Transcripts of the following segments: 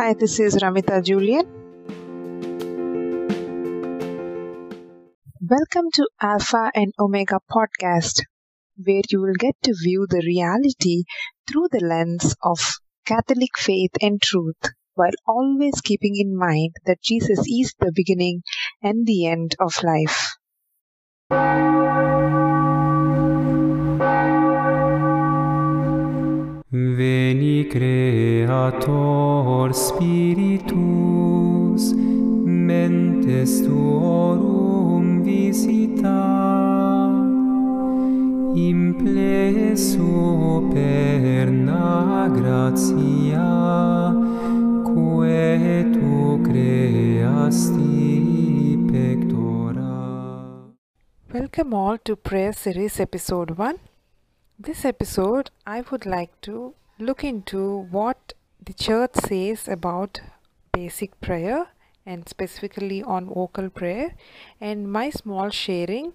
Hi, this is Ramita Julian. Welcome to Alpha and Omega podcast, where you will get to view the reality through the lens of Catholic faith and truth, while always keeping in mind that Jesus is the beginning and the end of life. Veni Creator Spiritus, mentes tuorum visita, imple superna gratia, quae tu creasti pectora. Welcome all to Prayer Series Episode 1. This episode, I would like to look into what the church says about basic prayer and specifically on vocal prayer, and my small sharing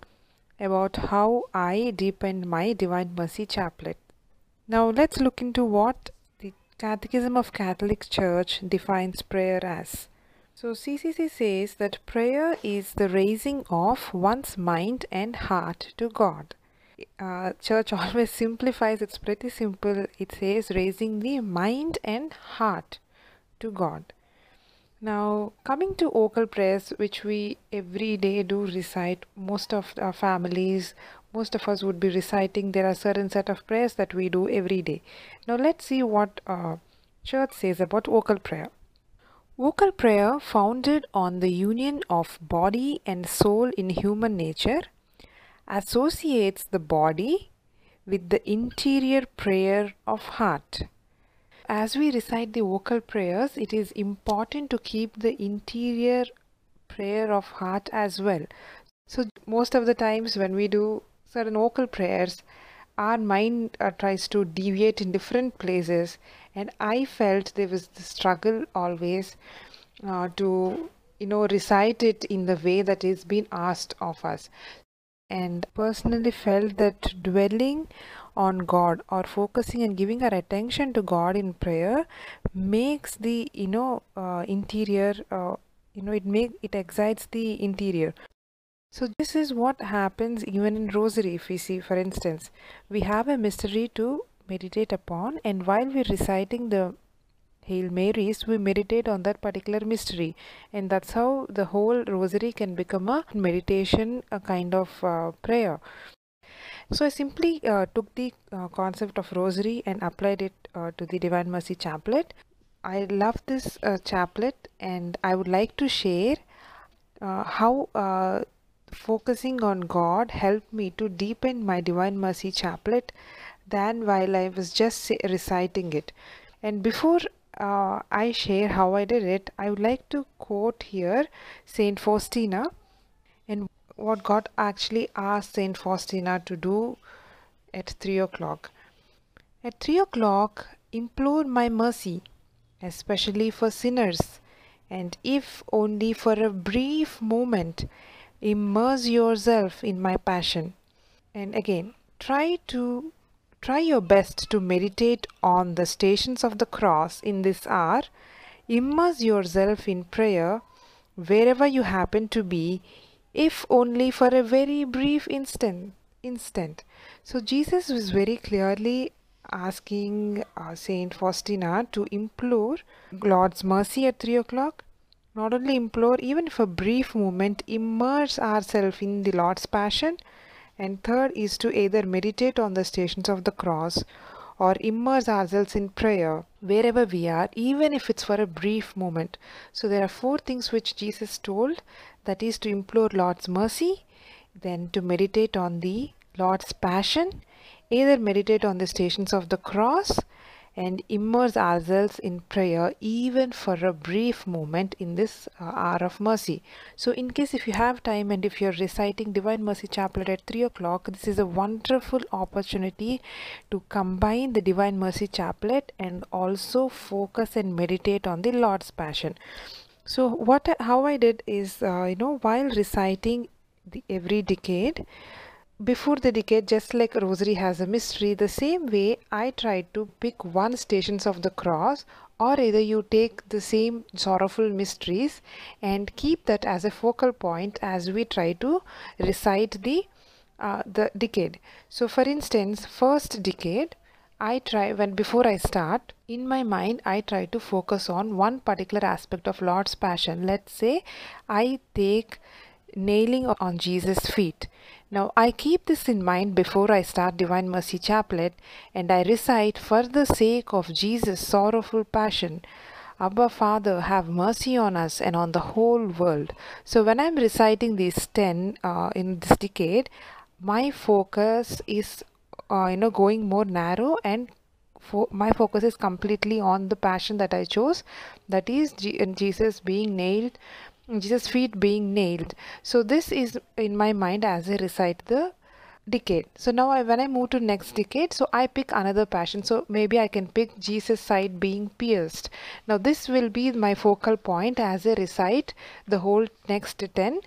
about how I deepened my Divine Mercy Chaplet. Now, let's look into what the Catechism of Catholic Church defines prayer as. So, CCC says that prayer is the raising of one's mind and heart to God uh, church always simplifies. It's pretty simple. It says raising the mind and heart to god. Now coming to vocal prayers which we every day do recite most of our families most of us would be reciting. There are certain set of prayers that we do every day. Now let's see what uh, church says about vocal prayer. Vocal prayer founded on the union of body and soul in human nature associates the body with the interior prayer of heart. As we recite the vocal prayers, it is important to keep the interior prayer of heart as well. So, most of the times when we do certain vocal prayers, our mind uh, tries to deviate in different places, and I felt there was the struggle always uh, to you know recite it in the way that is being asked of us and personally felt that dwelling on God or focusing and giving our attention to God in prayer makes the you know uh, interior uh, you know it make it excites the interior. So this is what happens even in rosary if we see for instance we have a mystery to meditate upon and while we're reciting the Hail Marys, we meditate on that particular mystery, and that's how the whole rosary can become a meditation, a kind of uh, prayer. So I simply uh, took the uh, concept of rosary and applied it uh, to the Divine Mercy Chaplet. I love this uh, chaplet, and I would like to share uh, how focusing on God helped me to deepen my Divine Mercy Chaplet than while I was just reciting it. And before uh, I share how I did it, I would like to quote here Saint Faustina and what God actually asked Saint Faustina to do at 3 o'clock. At 3 o'clock, implore my mercy, especially for sinners, and if only for a brief moment, immerse yourself in my passion. And again, try to Try your best to meditate on the stations of the cross in this hour. Immerse yourself in prayer wherever you happen to be, if only for a very brief instant. Instant. So Jesus was very clearly asking uh, Saint Faustina to implore God's mercy at three o'clock. Not only implore, even for a brief moment, immerse ourselves in the Lord's passion and third is to either meditate on the stations of the cross or immerse ourselves in prayer wherever we are, even if it's for a brief moment. So there are four things which Jesus told that is to implore Lord's mercy, then to meditate on the Lord's passion, either meditate on the stations of the cross and immerse ourselves in prayer even for a brief moment in this uh, hour of mercy. So, in case if you have time and if you're reciting Divine Mercy Chaplet at 3 o'clock, this is a wonderful opportunity to combine the Divine Mercy Chaplet and also focus and meditate on the Lord's Passion. So, what how I did is, uh, you know, while reciting the every decade, before the decade just like rosary has a mystery the same way i tried to pick one stations of the cross or either you take the same sorrowful mysteries and keep that as a focal point as we try to recite the uh, the decade. So for instance first decade i try when before i start in my mind i try to focus on one particular aspect of lord's passion. Let's say i take nailing on jesus feet now, I keep this in mind before I start Divine Mercy Chaplet and I recite for the sake of Jesus' sorrowful passion. Abba Father, have mercy on us and on the whole world. So, when I'm reciting these 10 uh, in this decade, my focus is, uh, you know, going more narrow and fo- my focus is completely on the passion that I chose, that is G- Jesus being nailed Jesus' feet being nailed. So this is in my mind as I recite the decade. So now I, when I move to next decade, so I pick another passion. So maybe I can pick Jesus' side being pierced. Now this will be my focal point as I recite the whole next 10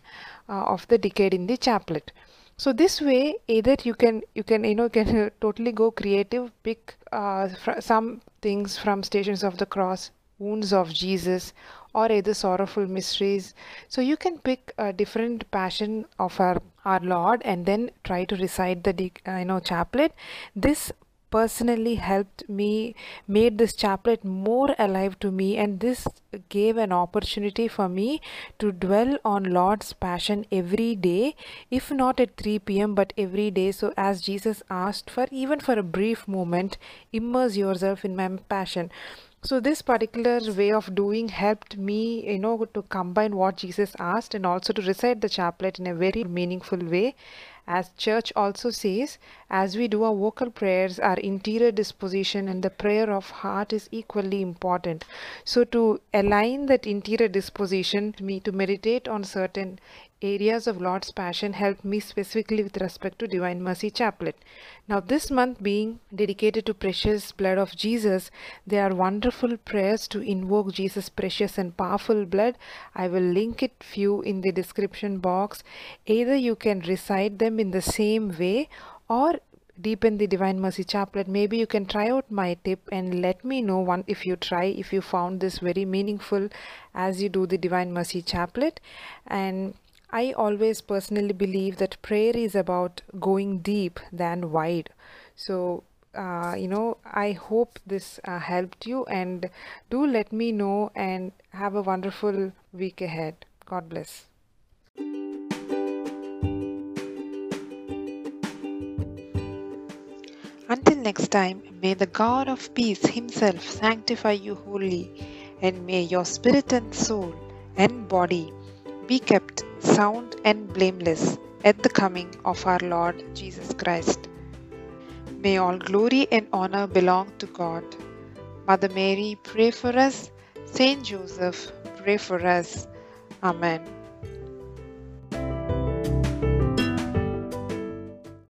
uh, of the decade in the chaplet. So this way, either you can you can you know can totally go creative, pick uh, some things from Stations of the Cross, wounds of Jesus, or either sorrowful mysteries. So you can pick a different passion of our our Lord and then try to recite the uh, you know chaplet. This personally helped me made this chaplet more alive to me and this gave an opportunity for me to dwell on lord's passion every day if not at 3 pm but every day so as jesus asked for even for a brief moment immerse yourself in my passion so this particular way of doing helped me you know to combine what jesus asked and also to recite the chaplet in a very meaningful way. As church also says as we do our vocal prayers our interior disposition and the prayer of heart is equally important. So to align that interior disposition me to meditate on certain areas of Lord's Passion helped me specifically with respect to Divine Mercy Chaplet. Now, this month being dedicated to precious blood of Jesus, there are wonderful prayers to invoke Jesus' precious and powerful blood. I will link it few in the description box. Either you can recite them in the same way or deepen the divine mercy chaplet maybe you can try out my tip and let me know one if you try if you found this very meaningful as you do the divine mercy chaplet and I always personally believe that prayer is about going deep than wide. So, uh, you know, I hope this uh, helped you and do let me know and have a wonderful week ahead. God bless. Until next time, may the God of peace himself sanctify you wholly, and may your spirit and soul and body be kept sound and blameless at the coming of our Lord Jesus Christ. May all glory and honor belong to God. Mother Mary, pray for us. Saint Joseph, pray for us. Amen.